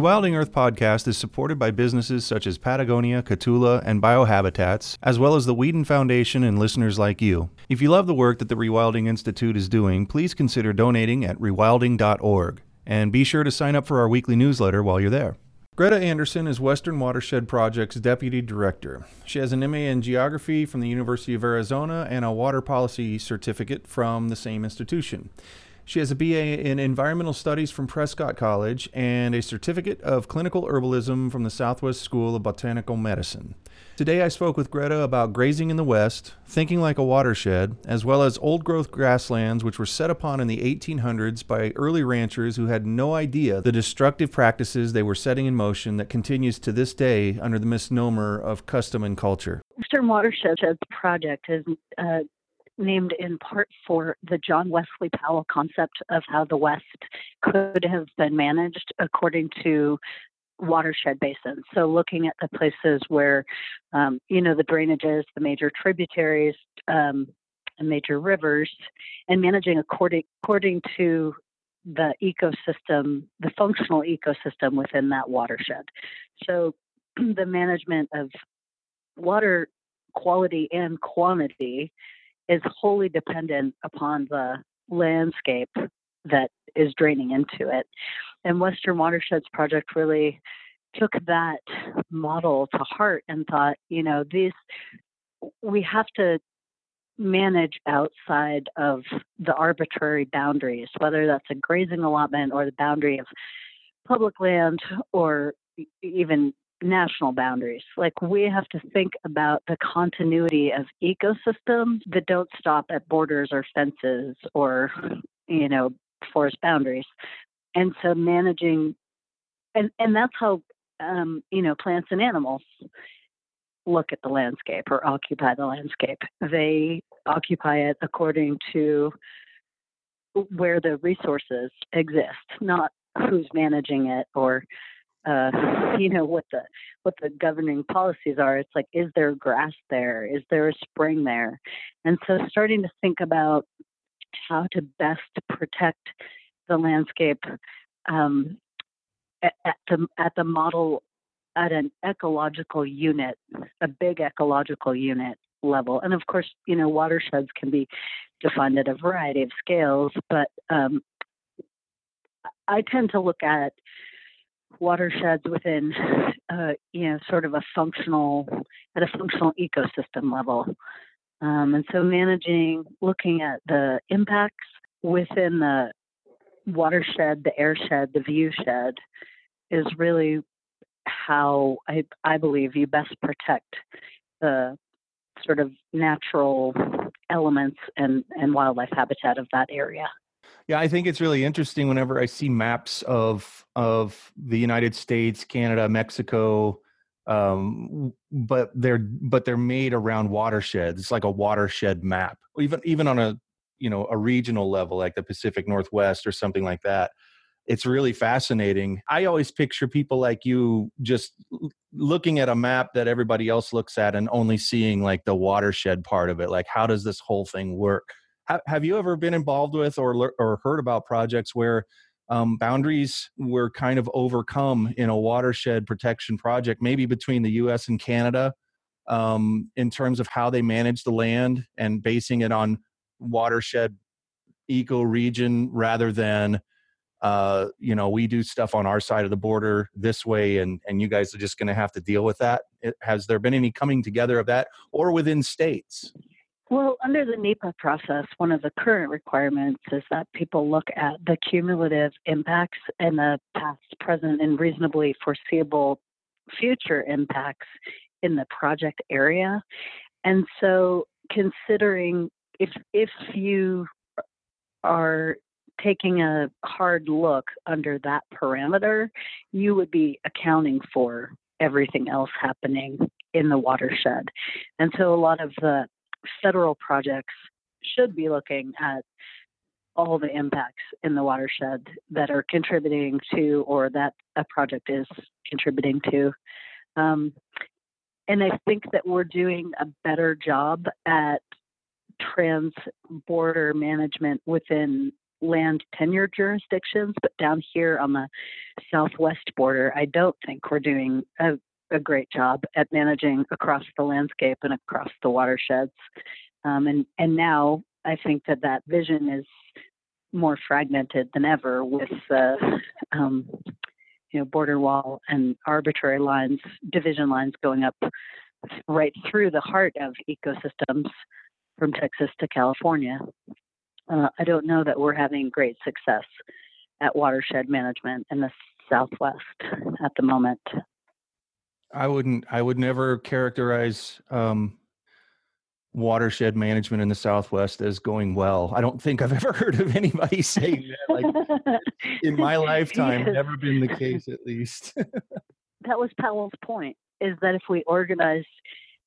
Rewilding Earth podcast is supported by businesses such as Patagonia, Catula, and Biohabitats, as well as the Weeden Foundation and listeners like you. If you love the work that the Rewilding Institute is doing, please consider donating at rewilding.org. And be sure to sign up for our weekly newsletter while you're there. Greta Anderson is Western Watershed Project's Deputy Director. She has an MA in Geography from the University of Arizona and a Water Policy Certificate from the same institution. She has a BA in Environmental Studies from Prescott College and a certificate of clinical herbalism from the Southwest School of Botanical Medicine. Today I spoke with Greta about grazing in the West, thinking like a watershed, as well as old growth grasslands which were set upon in the 1800s by early ranchers who had no idea the destructive practices they were setting in motion that continues to this day under the misnomer of custom and culture. Western Watershed Project is uh, named in part for the John Wesley Powell concept of how the West could have been managed according to watershed basins. So looking at the places where, um, you know, the drainages, the major tributaries, um, and major rivers, and managing according according to the ecosystem, the functional ecosystem within that watershed. So the management of water quality and quantity is wholly dependent upon the landscape that is draining into it. And Western Watersheds Project really took that model to heart and thought, you know, these we have to manage outside of the arbitrary boundaries, whether that's a grazing allotment or the boundary of public land or even national boundaries. Like we have to think about the continuity of ecosystems that don't stop at borders or fences or, you know, forest boundaries. And so managing, and, and that's how, um, you know, plants and animals look at the landscape or occupy the landscape. They occupy it according to where the resources exist, not who's managing it or uh, you know what the what the governing policies are. It's like, is there grass there? Is there a spring there? And so, starting to think about how to best protect the landscape um, at, at the at the model at an ecological unit, a big ecological unit level. And of course, you know, watersheds can be defined at a variety of scales, but um, I tend to look at watersheds within, uh, you know, sort of a functional, at a functional ecosystem level. Um, and so managing, looking at the impacts within the watershed, the airshed, the viewshed is really how I, I believe you best protect the sort of natural elements and, and wildlife habitat of that area. Yeah, I think it's really interesting whenever I see maps of of the United States, Canada, Mexico, um, but they're but they're made around watersheds. It's like a watershed map, even even on a you know a regional level, like the Pacific Northwest or something like that. It's really fascinating. I always picture people like you just looking at a map that everybody else looks at and only seeing like the watershed part of it. Like, how does this whole thing work? Have you ever been involved with or or heard about projects where um, boundaries were kind of overcome in a watershed protection project, maybe between the U.S. and Canada, um, in terms of how they manage the land and basing it on watershed eco region rather than uh, you know we do stuff on our side of the border this way and and you guys are just going to have to deal with that it, has there been any coming together of that or within states well, under the NEPA process, one of the current requirements is that people look at the cumulative impacts and the past, present, and reasonably foreseeable future impacts in the project area. And so, considering if if you are taking a hard look under that parameter, you would be accounting for everything else happening in the watershed. And so a lot of the federal projects should be looking at all the impacts in the watershed that are contributing to or that a project is contributing to. Um, and I think that we're doing a better job at trans border management within land tenure jurisdictions, but down here on the southwest border, I don't think we're doing a, a great job at managing across the landscape and across the watersheds. Um, and and now I think that that vision is more fragmented than ever with uh, um, you know border wall and arbitrary lines, division lines going up right through the heart of ecosystems from Texas to California. Uh, I don't know that we're having great success at watershed management in the Southwest at the moment. I wouldn't. I would never characterize um, watershed management in the Southwest as going well. I don't think I've ever heard of anybody saying that. Like in my lifetime, yes. never been the case. At least that was Powell's point: is that if we organize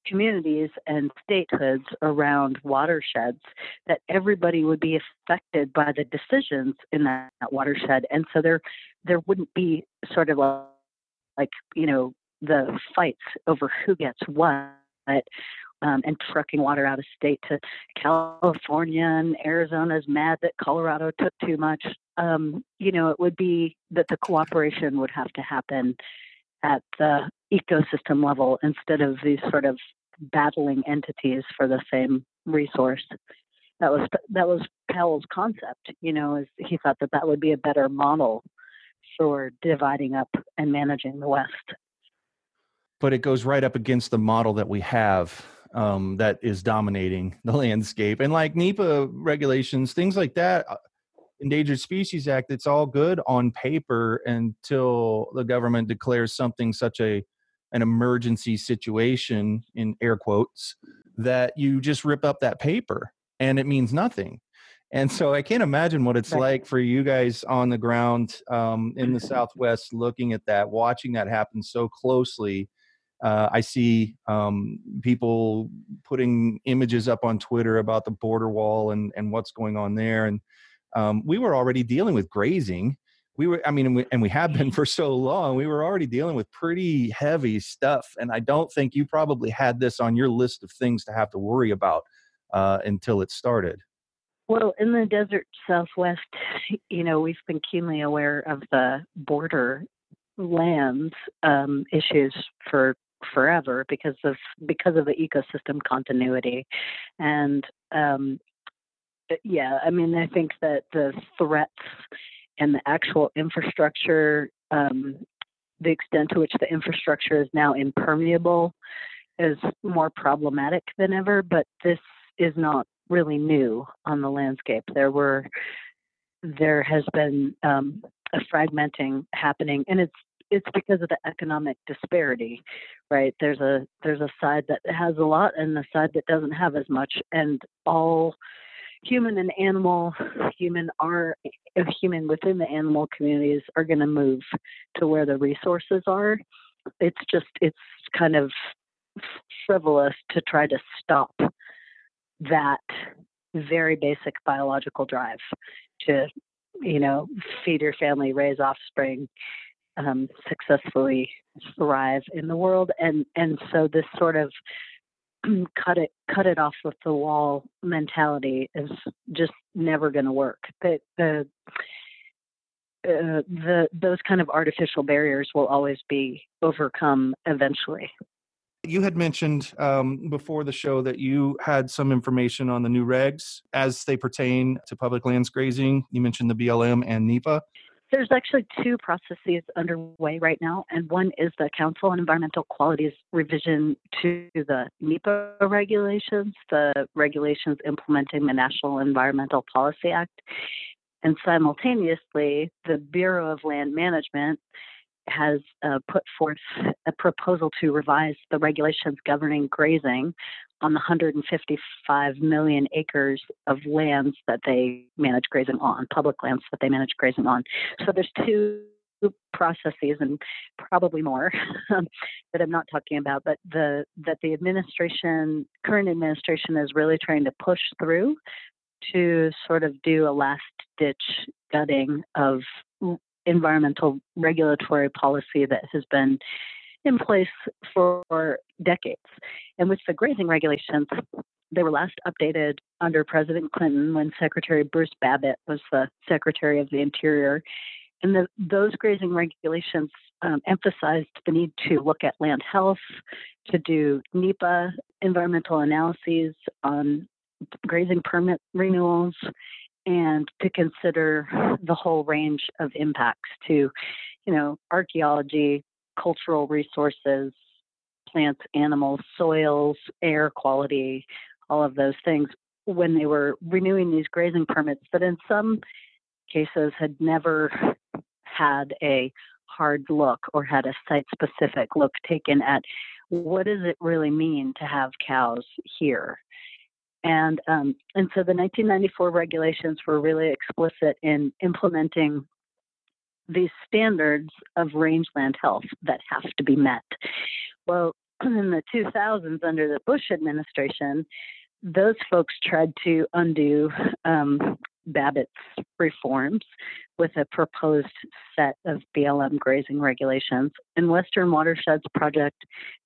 communities and statehoods around watersheds that everybody would be affected by the decisions in that, that watershed and so there there wouldn't be sort of a, like you know the fights over who gets what um, and trucking water out of state to California and Arizona's mad that Colorado took too much. Um, you know, it would be that the cooperation would have to happen at the ecosystem level instead of these sort of battling entities for the same resource. That was that was Powell's concept. You know, is he thought that that would be a better model for dividing up and managing the West. But it goes right up against the model that we have um, that is dominating the landscape, and like NEPA regulations, things like that. Uh, Endangered Species Act, it's all good on paper until the government declares something such a an emergency situation in air quotes that you just rip up that paper and it means nothing and so i can't imagine what it's right. like for you guys on the ground um, in the southwest looking at that watching that happen so closely uh, i see um, people putting images up on twitter about the border wall and, and what's going on there and um, we were already dealing with grazing. We were i mean and we, and we have been for so long we were already dealing with pretty heavy stuff and i don't think you probably had this on your list of things to have to worry about uh, until it started. Well in the desert southwest you know we've been keenly aware of the border lands um, issues for forever because of because of the ecosystem continuity and um, yeah i mean i think that the threats and the actual infrastructure, um, the extent to which the infrastructure is now impermeable, is more problematic than ever. But this is not really new on the landscape. There were, there has been um, a fragmenting happening, and it's it's because of the economic disparity, right? There's a there's a side that has a lot and the side that doesn't have as much, and all human and animal, human are uh, human within the animal communities are going to move to where the resources are. It's just it's kind of frivolous to try to stop that very basic biological drive to you know feed your family raise offspring um, successfully thrive in the world and and so this sort of cut it cut it off with the wall mentality is just never going to work. The the uh, the those kind of artificial barriers will always be overcome eventually. You had mentioned um, before the show that you had some information on the new regs as they pertain to public lands grazing. You mentioned the BLM and NEPA. There's actually two processes underway right now, and one is the Council on Environmental Quality's revision to the NEPA regulations, the regulations implementing the National Environmental Policy Act. And simultaneously, the Bureau of Land Management has uh, put forth a proposal to revise the regulations governing grazing on the 155 million acres of lands that they manage grazing on, public lands that they manage grazing on. So there's two processes and probably more that I'm not talking about, but the that the administration, current administration, is really trying to push through to sort of do a last ditch gutting of environmental regulatory policy that has been in place for decades. And with the grazing regulations, they were last updated under President Clinton when Secretary Bruce Babbitt was the Secretary of the Interior. And the, those grazing regulations um, emphasized the need to look at land health, to do NEPA environmental analyses on grazing permit renewals, and to consider the whole range of impacts to, you know, archaeology, cultural resources, plants, animals, soils, air quality, all of those things when they were renewing these grazing permits that in some cases had never had a hard look or had a site specific look taken at what does it really mean to have cows here and um, and so the 1994 regulations were really explicit in implementing these standards of rangeland health that have to be met. Well, in the 2000s, under the Bush administration, those folks tried to undo um, Babbitt's reforms with a proposed set of BLM grazing regulations. And Western Watersheds Project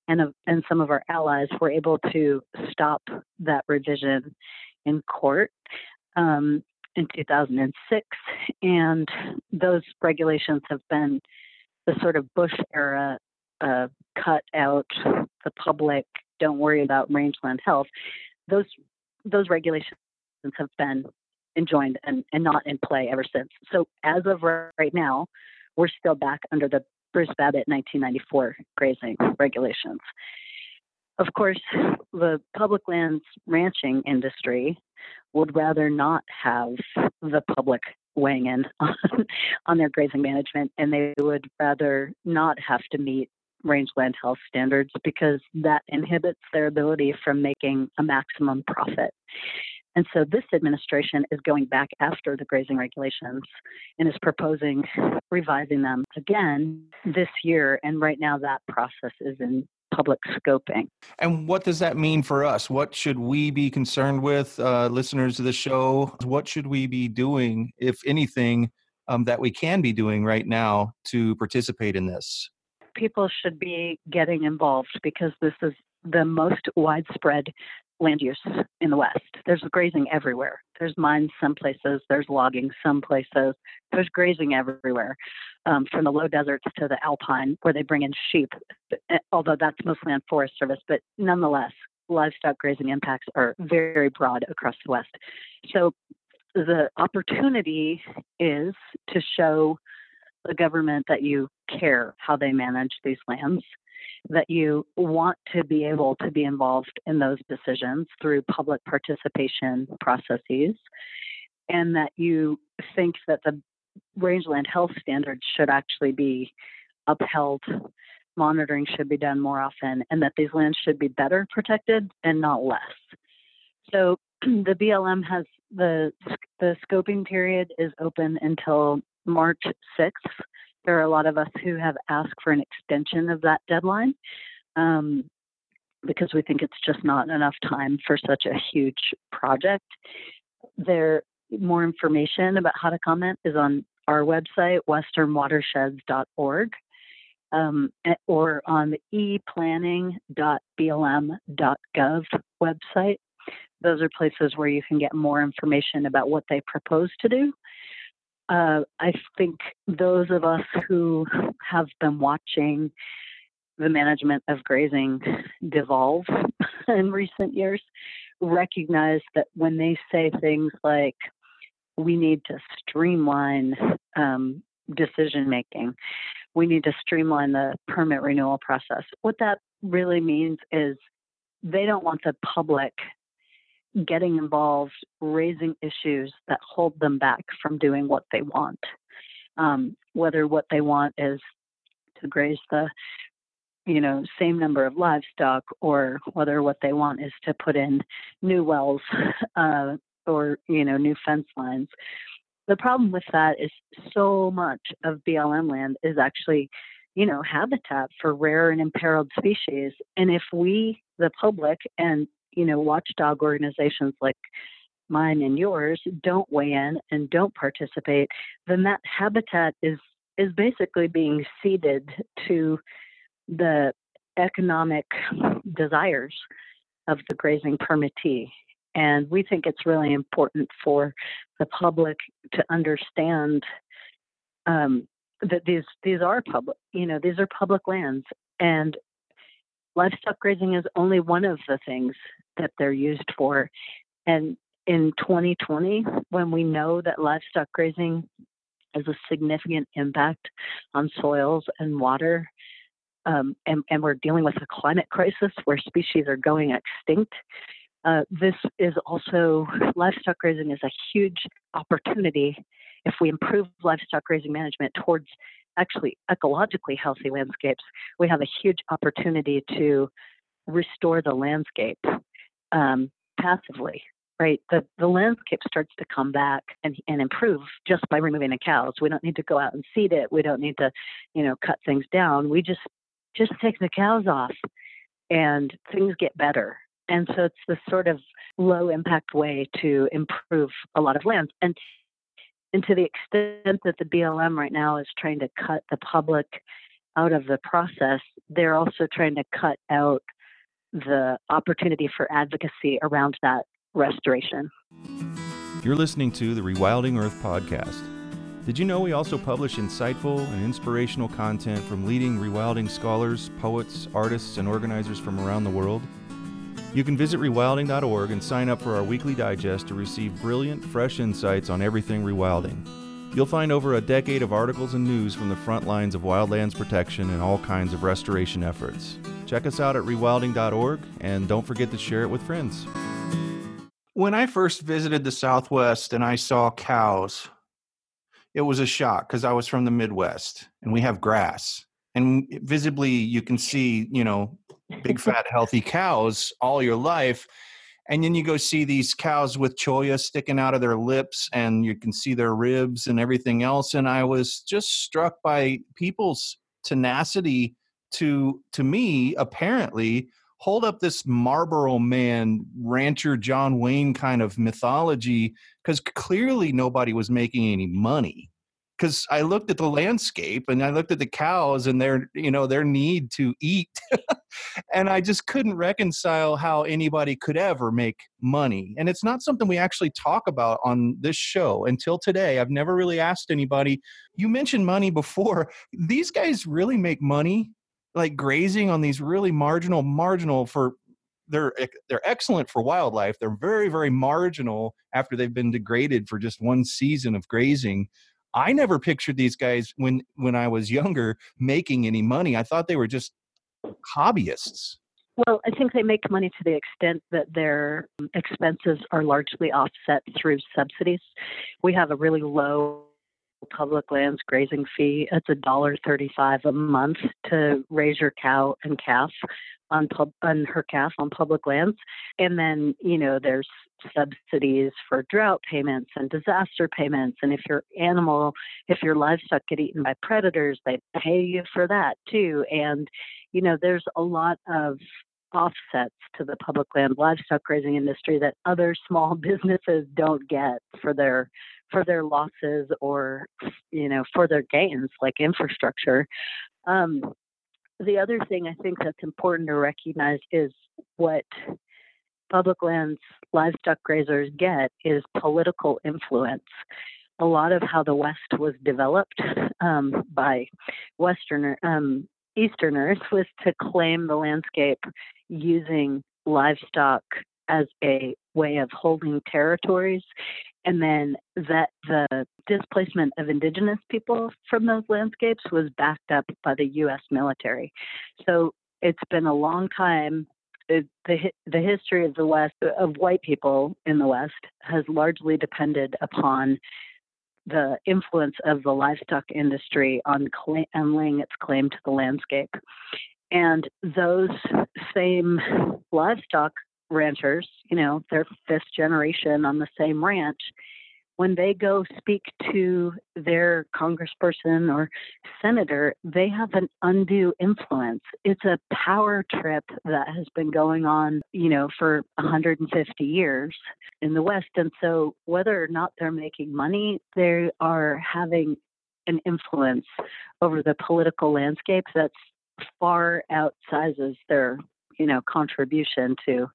and, uh, and some of our allies were able to stop that revision in court um, in 2006. And those regulations have been the sort of Bush era uh, cut out the public, don't worry about rangeland health. Those those regulations have been enjoined and, and not in play ever since. So as of right now, we're still back under the Bruce Babbitt 1994 grazing regulations. Of course, the public lands ranching industry would rather not have the public weighing in on, on their grazing management, and they would rather not have to meet rangeland health standards because that inhibits their ability from making a maximum profit. And so this administration is going back after the grazing regulations and is proposing revising them again this year. And right now, that process is in public scoping. And what does that mean for us? What should we be concerned with, uh, listeners of the show? What should we be doing, if anything, um, that we can be doing right now to participate in this? People should be getting involved because this is the most widespread land use in the West. There's grazing everywhere. There's mines some places, there's logging some places, there's grazing everywhere, um, from the low deserts to the alpine, where they bring in sheep, eh, although that's mostly on Forest Service, but nonetheless, livestock grazing impacts are very broad across the West. So the opportunity is to show the government that you care how they manage these lands that you want to be able to be involved in those decisions through public participation processes, and that you think that the rangeland health standards should actually be upheld. Monitoring should be done more often, and that these lands should be better protected and not less. So the BLM has the the scoping period is open until March 6th there are a lot of us who have asked for an extension of that deadline um, because we think it's just not enough time for such a huge project. There, more information about how to comment is on our website, westernwatersheds.org, um, or on the eplanning.blm.gov website. Those are places where you can get more information about what they propose to do uh, I think those of us who have been watching the management of grazing devolve in recent years recognize that when they say things like, we need to streamline um, decision making, we need to streamline the permit renewal process, what that really means is they don't want the public getting involved, raising issues that hold them back from doing what they want. Um, whether what they want is to graze the you know same number of livestock or whether what they want is to put in new wells uh, or you know new fence lines the problem with that is so much of blm land is actually you know habitat for rare and imperiled species and if we the public and you know, watchdog organizations like mine and yours, don't weigh in and don't participate, then that habitat is is basically being ceded to the economic desires of the grazing permittee. And we think it's really important for the public to understand um, that these these are public, you know, these are public lands, and livestock grazing is only one of the things that they're used for. And in 2020, when we know that livestock grazing has a significant impact on soils and water, um, and, and, we're dealing with a climate crisis where species are going extinct. Uh, this is also livestock grazing is a huge opportunity if we improve livestock grazing management towards actually ecologically healthy landscapes. We have a huge opportunity to restore the landscape um, passively right? The, the landscape starts to come back and, and improve just by removing the cows. We don't need to go out and seed it. We don't need to you know cut things down. We just just take the cows off and things get better. And so it's this sort of low impact way to improve a lot of lands and and to the extent that the BLM right now is trying to cut the public out of the process, they're also trying to cut out the opportunity for advocacy around that restoration. You're listening to the Rewilding Earth podcast. Did you know we also publish insightful and inspirational content from leading rewilding scholars, poets, artists, and organizers from around the world? You can visit rewilding.org and sign up for our weekly digest to receive brilliant, fresh insights on everything rewilding. You'll find over a decade of articles and news from the front lines of wildlands protection and all kinds of restoration efforts. Check us out at rewilding.org and don't forget to share it with friends. When I first visited the Southwest and I saw cows, it was a shock because I was from the Midwest and we have grass. And visibly, you can see, you know, big, fat, healthy cows all your life. And then you go see these cows with cholla sticking out of their lips and you can see their ribs and everything else. And I was just struck by people's tenacity to, to me, apparently, hold up this Marlboro man, rancher John Wayne kind of mythology, because clearly nobody was making any money. Because I looked at the landscape and I looked at the cows and their, you know, their need to eat, and I just couldn't reconcile how anybody could ever make money. And it's not something we actually talk about on this show until today. I've never really asked anybody. You mentioned money before. These guys really make money like grazing on these really marginal marginal for they're they're excellent for wildlife they're very very marginal after they've been degraded for just one season of grazing i never pictured these guys when when i was younger making any money i thought they were just hobbyists well, I think they make money to the extent that their um, expenses are largely offset through subsidies. We have a really low public lands grazing fee. It's a dollar thirty-five a month to raise your cow and calf on pub on her calf on public lands, and then you know there's subsidies for drought payments and disaster payments. And if your animal, if your livestock get eaten by predators, they pay you for that too. And you know there's a lot of offsets to the public land livestock grazing industry that other small businesses don't get for their for their losses or you know for their gains like infrastructure. Um, the other thing i think that's important to recognize is what public lands livestock grazers get is political influence. A lot of how the west was developed um, by westerner um, easterners was to claim the landscape using livestock as a way of holding territories and then that the displacement of indigenous people from those landscapes was backed up by the US military. So it's been a long time it, the the history of the West of white people in the West has largely depended upon the influence of the livestock industry on, claim, on laying its claim to the landscape. And those same livestock ranchers, you know, their fifth generation on the same ranch, when they go speak to their congressperson or senator, they have an undue influence. It's a power trip that has been going on, you know, for 150 years in the West. And so, whether or not they're making money, they are having an influence over the political landscape that's far outsizes their, you know, contribution to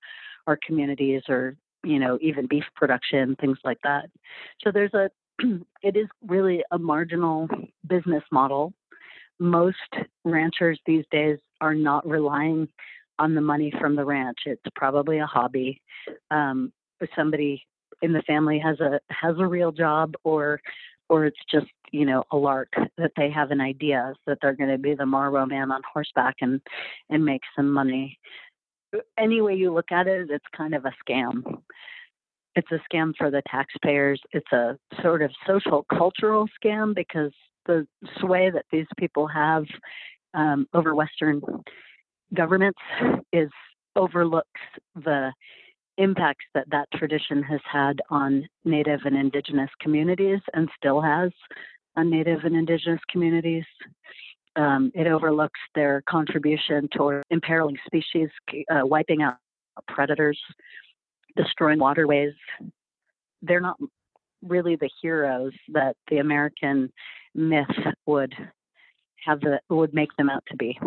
our communities or you know, even beef production, things like that. So there's a, it is really a marginal business model. Most ranchers these days are not relying on the money from the ranch. It's probably a hobby. Um, somebody in the family has a has a real job, or or it's just you know a lark that they have an idea that they're going to be the Marlboro man on horseback and and make some money any way you look at it, it's kind of a scam. It's a scam for the taxpayers. It's a sort of social cultural scam because the sway that these people have um, over Western governments is overlooks the impacts that that tradition has had on Native and Indigenous communities and still has on Native and Indigenous communities. Um, it overlooks their contribution toward imperiling species, uh, wiping out predators, destroying waterways. They're not really the heroes that the American myth would have the would make them out to be.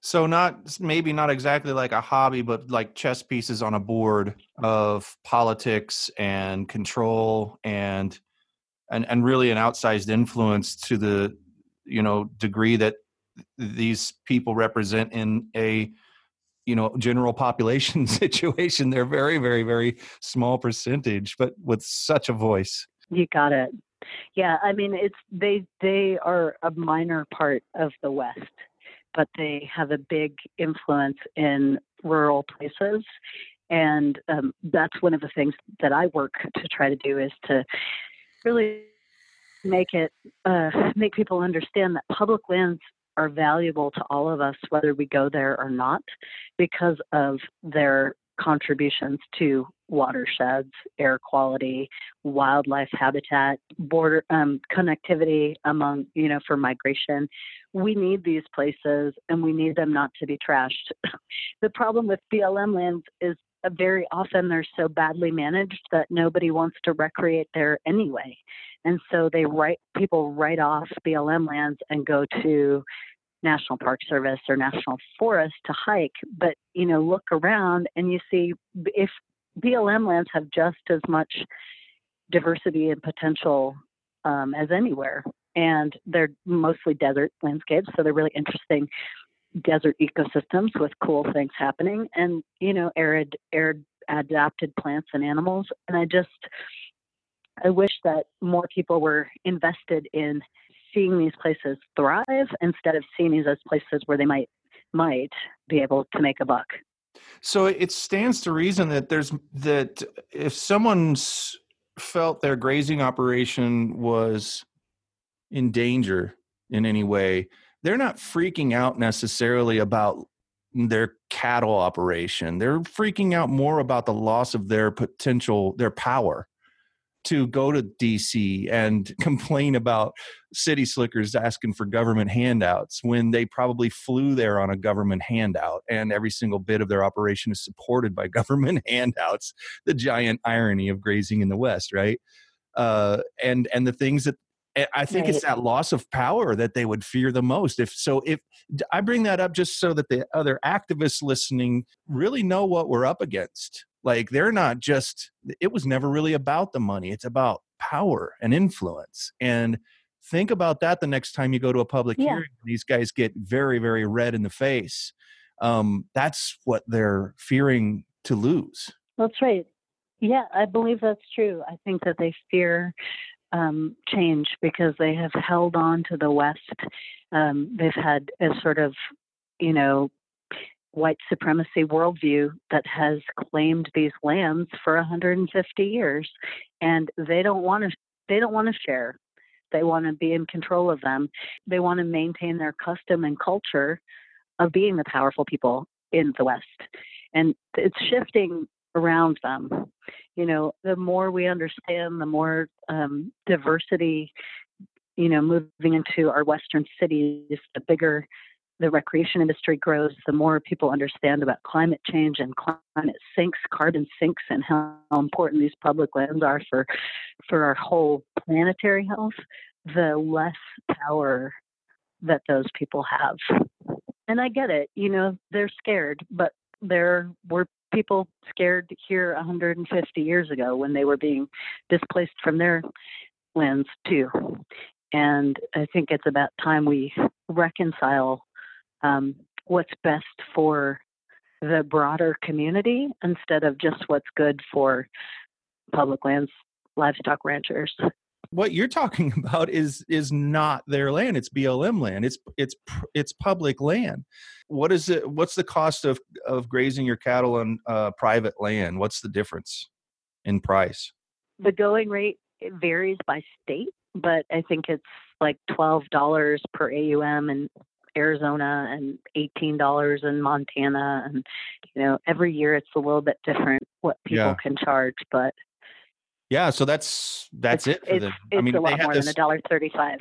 So not maybe not exactly like a hobby, but like chess pieces on a board of politics and control and and and really an outsized influence to the you know degree that these people represent in a you know general population situation. They're very very very small percentage but with such a voice. You got it. Yeah i mean it's they they are a minor part of the west but they have a big influence in rural places. And um, that's one of the things that i work to try to do is to really make it uh, make people understand that public lands are valuable to all of us, whether we go there or not, because of their contributions to watersheds, air quality, wildlife habitat, border um, connectivity among, you know, for migration. We need these places and we need them not to be trashed. the problem with BLM lands is very often they're so badly managed that nobody wants to recreate there anyway. And so they write people write off BLM lands and go to National Park Service or National Forest to hike. But you know, look around and you see if BLM lands have just as much diversity and potential um, as anywhere, and they're mostly desert landscapes, so they're really interesting desert ecosystems with cool things happening, and you know, arid arid adapted plants and animals. And I just I wish that more people were invested in seeing these places thrive instead of seeing these as places where they might might be able to make a buck. So it stands to reason that there's that if someone's felt their grazing operation was in danger in any way, they're not freaking out necessarily about their cattle operation. They're freaking out more about the loss of their potential, their power to go to DC and complain about city slickers asking for government handouts when they probably flew there on a government handout and every single bit of their operation is supported by government handouts. The giant irony of grazing in the West, right? Uh, and and the things that I think right. it's that loss of power that they would fear the most. If so, if I bring that up just so that the other activists listening really know what we're up against. Like they're not just, it was never really about the money. It's about power and influence. And think about that the next time you go to a public yeah. hearing. These guys get very, very red in the face. Um, that's what they're fearing to lose. That's right. Yeah, I believe that's true. I think that they fear um, change because they have held on to the West. Um, they've had a sort of, you know, white supremacy worldview that has claimed these lands for 150 years, and they don't want to. They don't want to share. They want to be in control of them. They want to maintain their custom and culture of being the powerful people in the West, and it's shifting around them. You know, the more we understand, the more um, diversity, you know, moving into our western cities, the bigger the recreation industry grows, the more people understand about climate change and climate sinks, carbon sinks, and how important these public lands are for for our whole planetary health, the less power that those people have. And I get it, you know, they're scared, but there were people scared here 150 years ago when they were being displaced from their lands too. And I think it's about time we reconcile um, what's best for the broader community instead of just what's good for public lands livestock ranchers. What you're talking about is is not their land it's blm land it's it's it's public land. What is it what's the cost of of grazing your cattle on uh, private land? What's the difference in price? The going rate varies by state but i think it's like $12 per aum and Arizona and $18 in Montana. And, you know, every year it's a little bit different what people yeah. can charge, but. Yeah, so that's that's it's, it for it's, them. It's I mean, a lot more than a dollar thirty-five.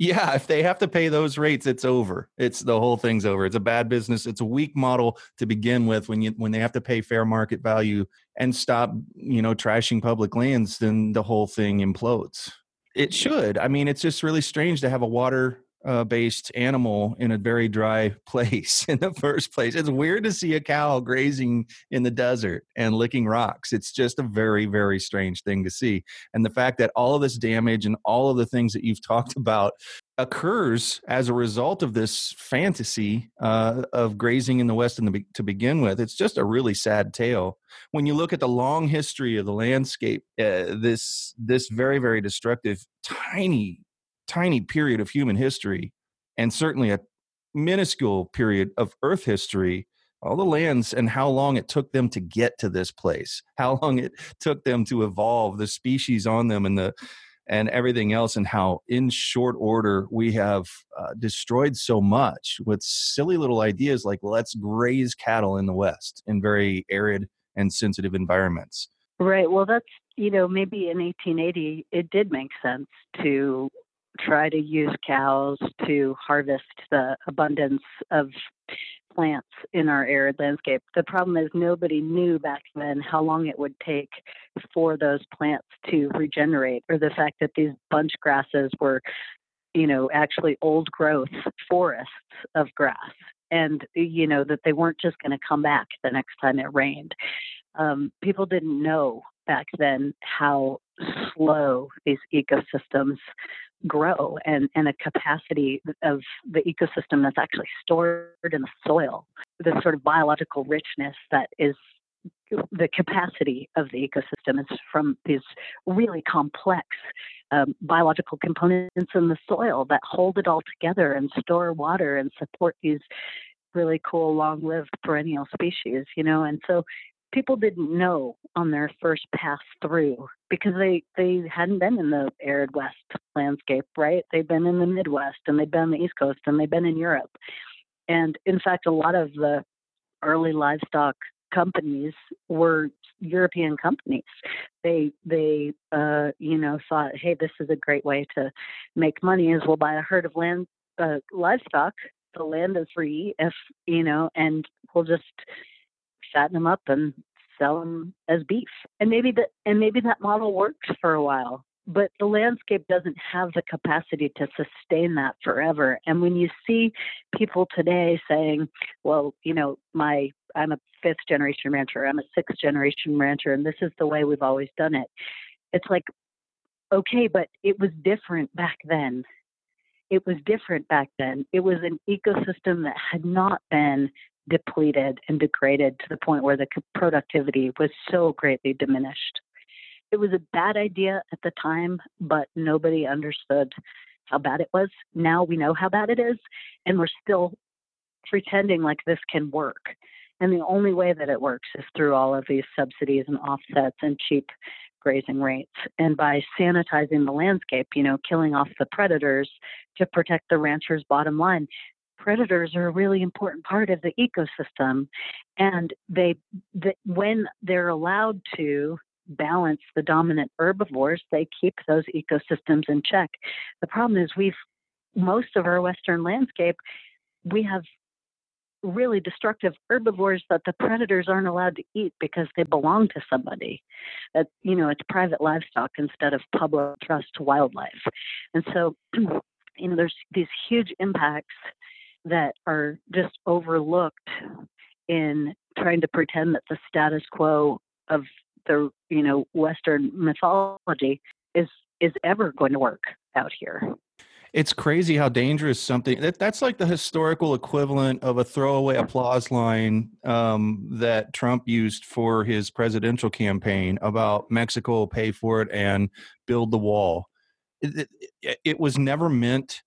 Yeah, if they have to pay those rates, it's over. It's the whole thing's over. It's a bad business. It's a weak model to begin with. When you when they have to pay fair market value and stop, you know, trashing public lands, then the whole thing implodes. It should. I mean, it's just really strange to have a water uh, based animal in a very dry place in the first place. It's weird to see a cow grazing in the desert and licking rocks. It's just a very, very strange thing to see. And the fact that all of this damage and all of the things that you've talked about occurs as a result of this fantasy uh, of grazing in the West in the, to begin with, it's just a really sad tale. When you look at the long history of the landscape, uh, this this very, very destructive, tiny tiny period of human history and certainly a minuscule period of earth history all the lands and how long it took them to get to this place how long it took them to evolve the species on them and the and everything else and how in short order we have uh, destroyed so much with silly little ideas like let's graze cattle in the west in very arid and sensitive environments. Right well that's you know maybe in 1880 it did make sense to try to use cows to harvest the abundance of plants in our arid landscape. The problem is nobody knew back then how long it would take for those plants to regenerate, or the fact that these bunch grasses were, you know, actually old growth forests of grass, and you know that they weren't just going to come back the next time it rained. Um, people didn't know back then how slow these ecosystems grow and, and a capacity of the ecosystem that's actually stored in the soil, the sort of biological richness that is the capacity of the ecosystem is from these really complex um, biological components in the soil that hold it all together and store water and support these really cool long-lived perennial species you know? And so people didn't know on their first pass through because they they hadn't been in the arid west landscape right? They've been in the midwest and they've been on the east coast and they've been in europe. And in fact a lot of the early livestock companies were european companies. They they uh you know thought hey this is a great way to make money is we'll buy a herd of land uh, livestock. The land is free if you know and we'll just fatten them up and sell them as beef. And maybe that and maybe that model works for a while, but the landscape doesn't have the capacity to sustain that forever. And when you see people today saying, "Well, you know, my I'm a fifth generation rancher, I'm a sixth generation rancher, and this is the way we've always done it," it's like, okay, but it was different back then it was different back then. It was an ecosystem that had not been depleted and degraded to the point where the productivity was so greatly diminished. It was a bad idea at the time, but nobody understood how bad it was. Now we know how bad it is, and we're still pretending like this can work. And the only way that it works is through all of these subsidies and offsets and cheap grazing rates. And by sanitizing the landscape, you know, killing off the predators to protect the rancher's bottom line, predators are a really important part of the ecosystem and they, they when they're allowed to balance the dominant herbivores, they keep those ecosystems in check. The problem is we've most of our western landscape, we have really destructive herbivores that the predators aren't allowed to eat because they belong to somebody. That you know, it's private livestock instead of public trust wildlife. And so, you know, there's these huge impacts that are just overlooked in trying to pretend that the status quo of the you know Western mythology is is ever going to work out here. It's crazy how dangerous something that that's like the historical equivalent of a throwaway applause line um, that Trump used for his presidential campaign about Mexico will pay for it and build the wall. It, it, it was never meant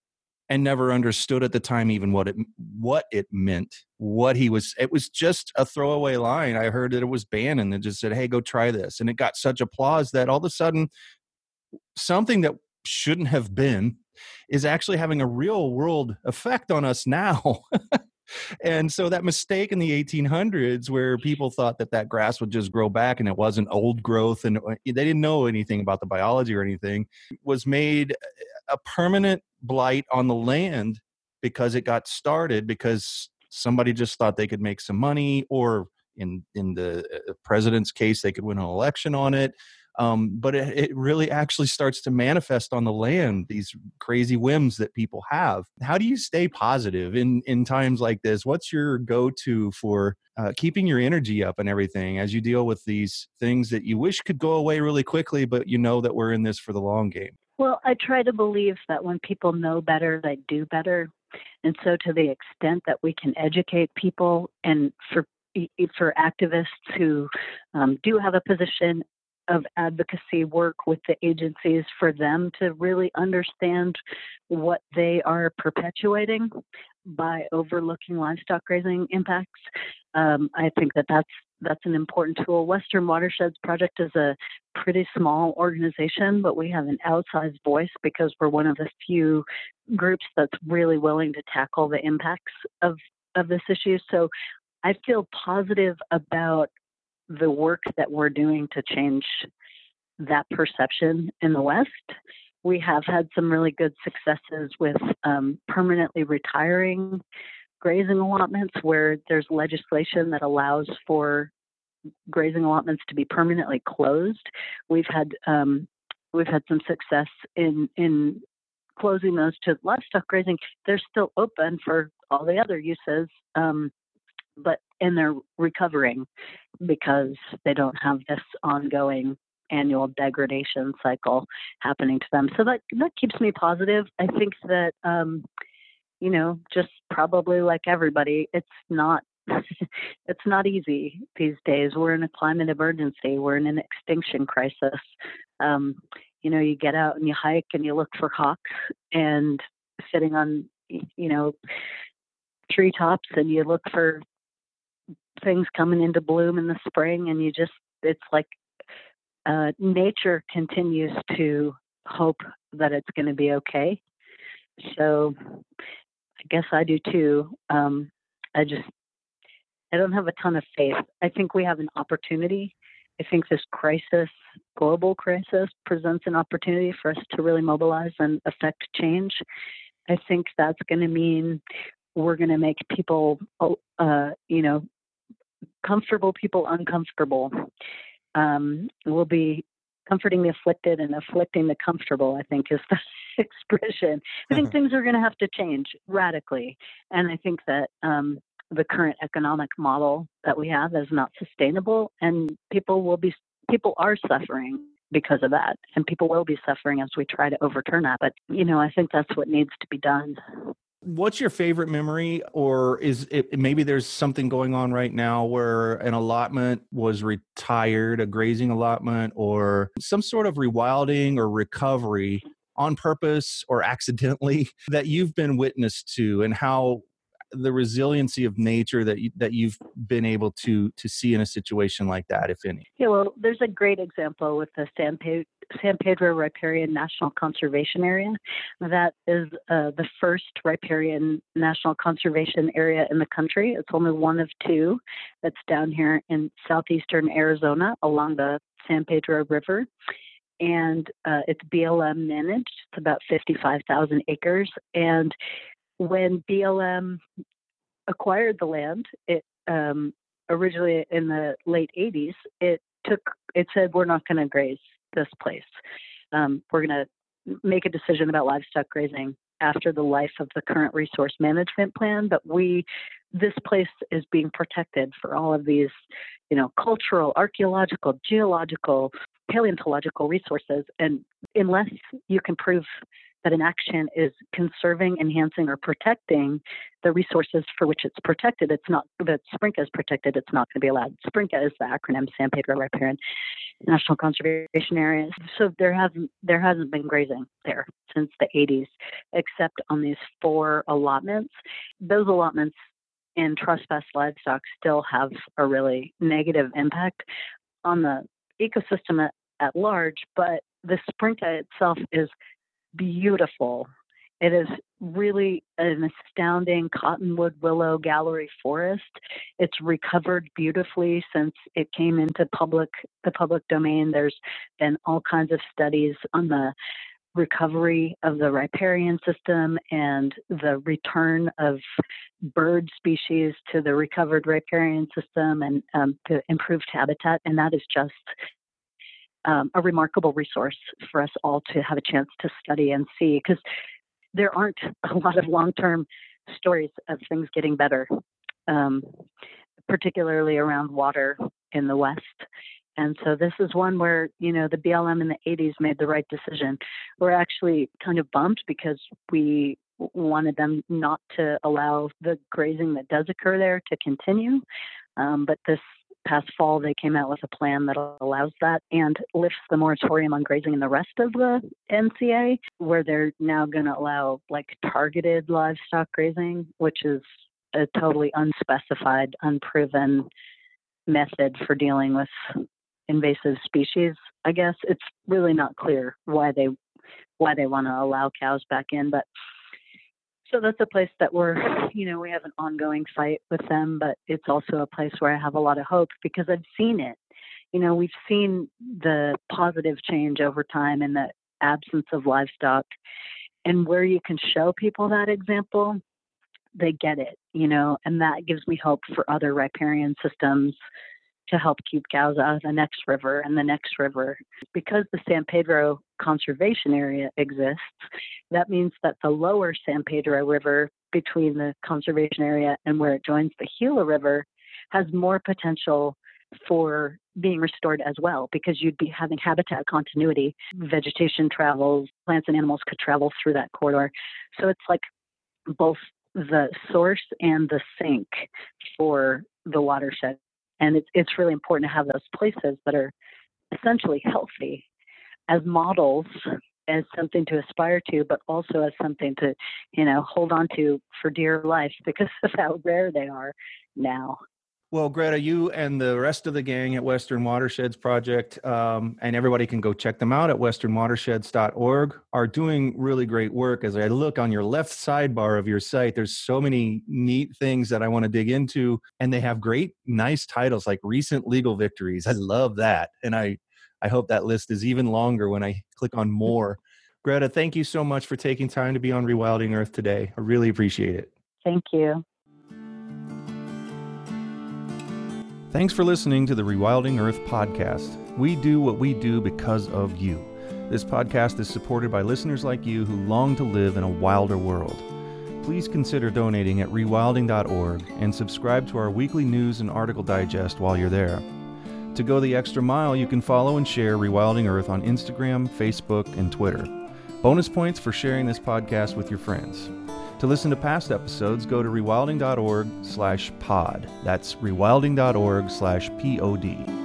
and never understood at the time even what it what it meant what he was it was just a throwaway line i heard that it was banned and they just said hey go try this and it got such applause that all of a sudden something that shouldn't have been is actually having a real world effect on us now. and so that mistake in the 1800s where people thought that that grass would just grow back and it wasn't old growth and uh, they didn't know anything about the biology or anything was made a permanent blight on the land because it got started because somebody just thought they could make some money or in in the uh, president's case they could win an election on it. Um, but it, it really actually starts to manifest on the land these crazy whims that people have. How do you stay positive in in times like this? What's your go-to for uh, keeping your energy up and everything as you deal with these things that you wish could go away really quickly but you know that we're in this for the long game well i try to believe that when people know better they do better and so to the extent that we can educate people and for for activists who um, do have a position of advocacy work with the agencies for them to really understand what they are perpetuating by overlooking livestock grazing impacts. Um, I think that that's that's an important tool. Western Watersheds Project is a pretty small organization, but we have an outsized voice because we're one of the few groups that's really willing to tackle the impacts of of this issue. So I feel positive about the work that we're doing to change that perception in the West. We have had some really good successes with um, permanently retiring grazing allotments where there's legislation that allows for grazing allotments to be permanently closed. We've had um, we've had some success in in closing those to livestock grazing. They're still open for all the other uses, um, but and they're recovering because they don't have this ongoing annual degradation cycle happening to them. So that that keeps me positive. I think that um, you know, just probably like everybody, it's not it's not easy these days. We're in a climate emergency. We're in an extinction crisis. Um, you know, you get out and you hike and you look for hawks and sitting on you know treetops and you look for things coming into bloom in the spring and you just it's like uh, nature continues to hope that it's going to be okay so i guess i do too um, i just i don't have a ton of faith. I think we have an opportunity. I think this crisis global crisis presents an opportunity for us to really mobilize and affect change. I think that's going to mean we're going to make people uh, you know comfortable people uncomfortable. Um, we'll be comforting the afflicted and afflicting the comfortable, I think is the expression. I think things are going to have to change radically. And I think that um, the current economic model that we have is not sustainable and people will be, people are suffering because of that. And people will be suffering as we try to overturn that. But, you know, I think that's what needs to be done what's your favorite memory? Or is it maybe there's something going on right now where an allotment was retired a grazing allotment or some sort of rewilding or recovery on purpose or accidentally that you've been witness to and how the resiliency of nature that you, that you've been able to to see in a situation like that if any? Yeah well there's a great example with the sand San Pedro Riparian National Conservation Area. That is uh, the first riparian national conservation area in the country. It's only one of two that's down here in southeastern Arizona along the San Pedro River. And uh, it's BLM managed. It's about 55,000 acres. And when BLM acquired the land, it um, originally in the late 80s, it took it said we're not going to graze this place. Um, we're going to make a decision about livestock grazing after the life of the current resource management plan. But we, this place is being protected for all of these, you know, cultural, archaeological, geological, paleontological resources. And unless you can prove that an action is conserving, enhancing, or protecting the resources for which it's protected, it's not that SPRNCA is protected, it's not going to be allowed. SPRNCA is the acronym San Pedro Riparian National Conservation Areas. So there hasn't there hasn't been grazing there since the 80s, except on these four allotments. Those allotments in trespass livestock still have a really negative impact on the ecosystem at, at large, but the SPRNCA itself is beautiful. It is really an astounding cottonwood willow gallery forest. It's recovered beautifully since it came into public the public domain. There's been all kinds of studies on the recovery of the riparian system and the return of bird species to the recovered riparian system and um, to improved habitat. And that is just um, a remarkable resource for us all to have a chance to study and see because there aren't a lot of long term stories of things getting better, um, particularly around water in the West. And so this is one where, you know, the BLM in the 80s made the right decision. We're actually kind of bummed because we wanted them not to allow the grazing that does occur there to continue. Um, but this past fall, they came out with a plan that allows that and lifts the moratorium on grazing in the rest of the NCA, where they're now going to allow like targeted livestock grazing, which is a totally unspecified, unproven method for dealing with invasive species. I guess it's really not clear why they why they want to allow cows back in, but so that's a place that we're, you know, we have an ongoing fight with them, but it's also a place where I have a lot of hope because I've seen it. You know, we've seen the positive change over time in the absence of livestock. And where you can show people that example, they get it, you know, and that gives me hope for other riparian systems to help keep of the next river and the next river. Because the San Pedro Conservation Area exists, that means that the lower San Pedro River between the conservation area and where it joins the Gila River has more potential for being restored as well because you'd be having habitat continuity. Vegetation travels, plants and animals could travel through that corridor. So it's like both the source and the sink for the watershed and it's it's really important to have those places that are essentially healthy as models as something to aspire to but also as something to you know hold on to for dear life because of how rare they are now well, Greta, you and the rest of the gang at Western Watersheds Project, um, and everybody can go check them out at westernwatersheds.org, are doing really great work. As I look on your left sidebar of your site, there's so many neat things that I want to dig into, and they have great, nice titles like recent legal victories. I love that, and I, I hope that list is even longer when I click on more. Greta, thank you so much for taking time to be on Rewilding Earth today. I really appreciate it. Thank you. Thanks for listening to the Rewilding Earth podcast. We do what we do because of you. This podcast is supported by listeners like you who long to live in a wilder world. Please consider donating at rewilding.org and subscribe to our weekly news and article digest while you're there. To go the extra mile, you can follow and share Rewilding Earth on Instagram, Facebook, and Twitter. Bonus points for sharing this podcast with your friends. To listen to past episodes, go to rewilding.org slash pod. That's rewilding.org slash P-O-D.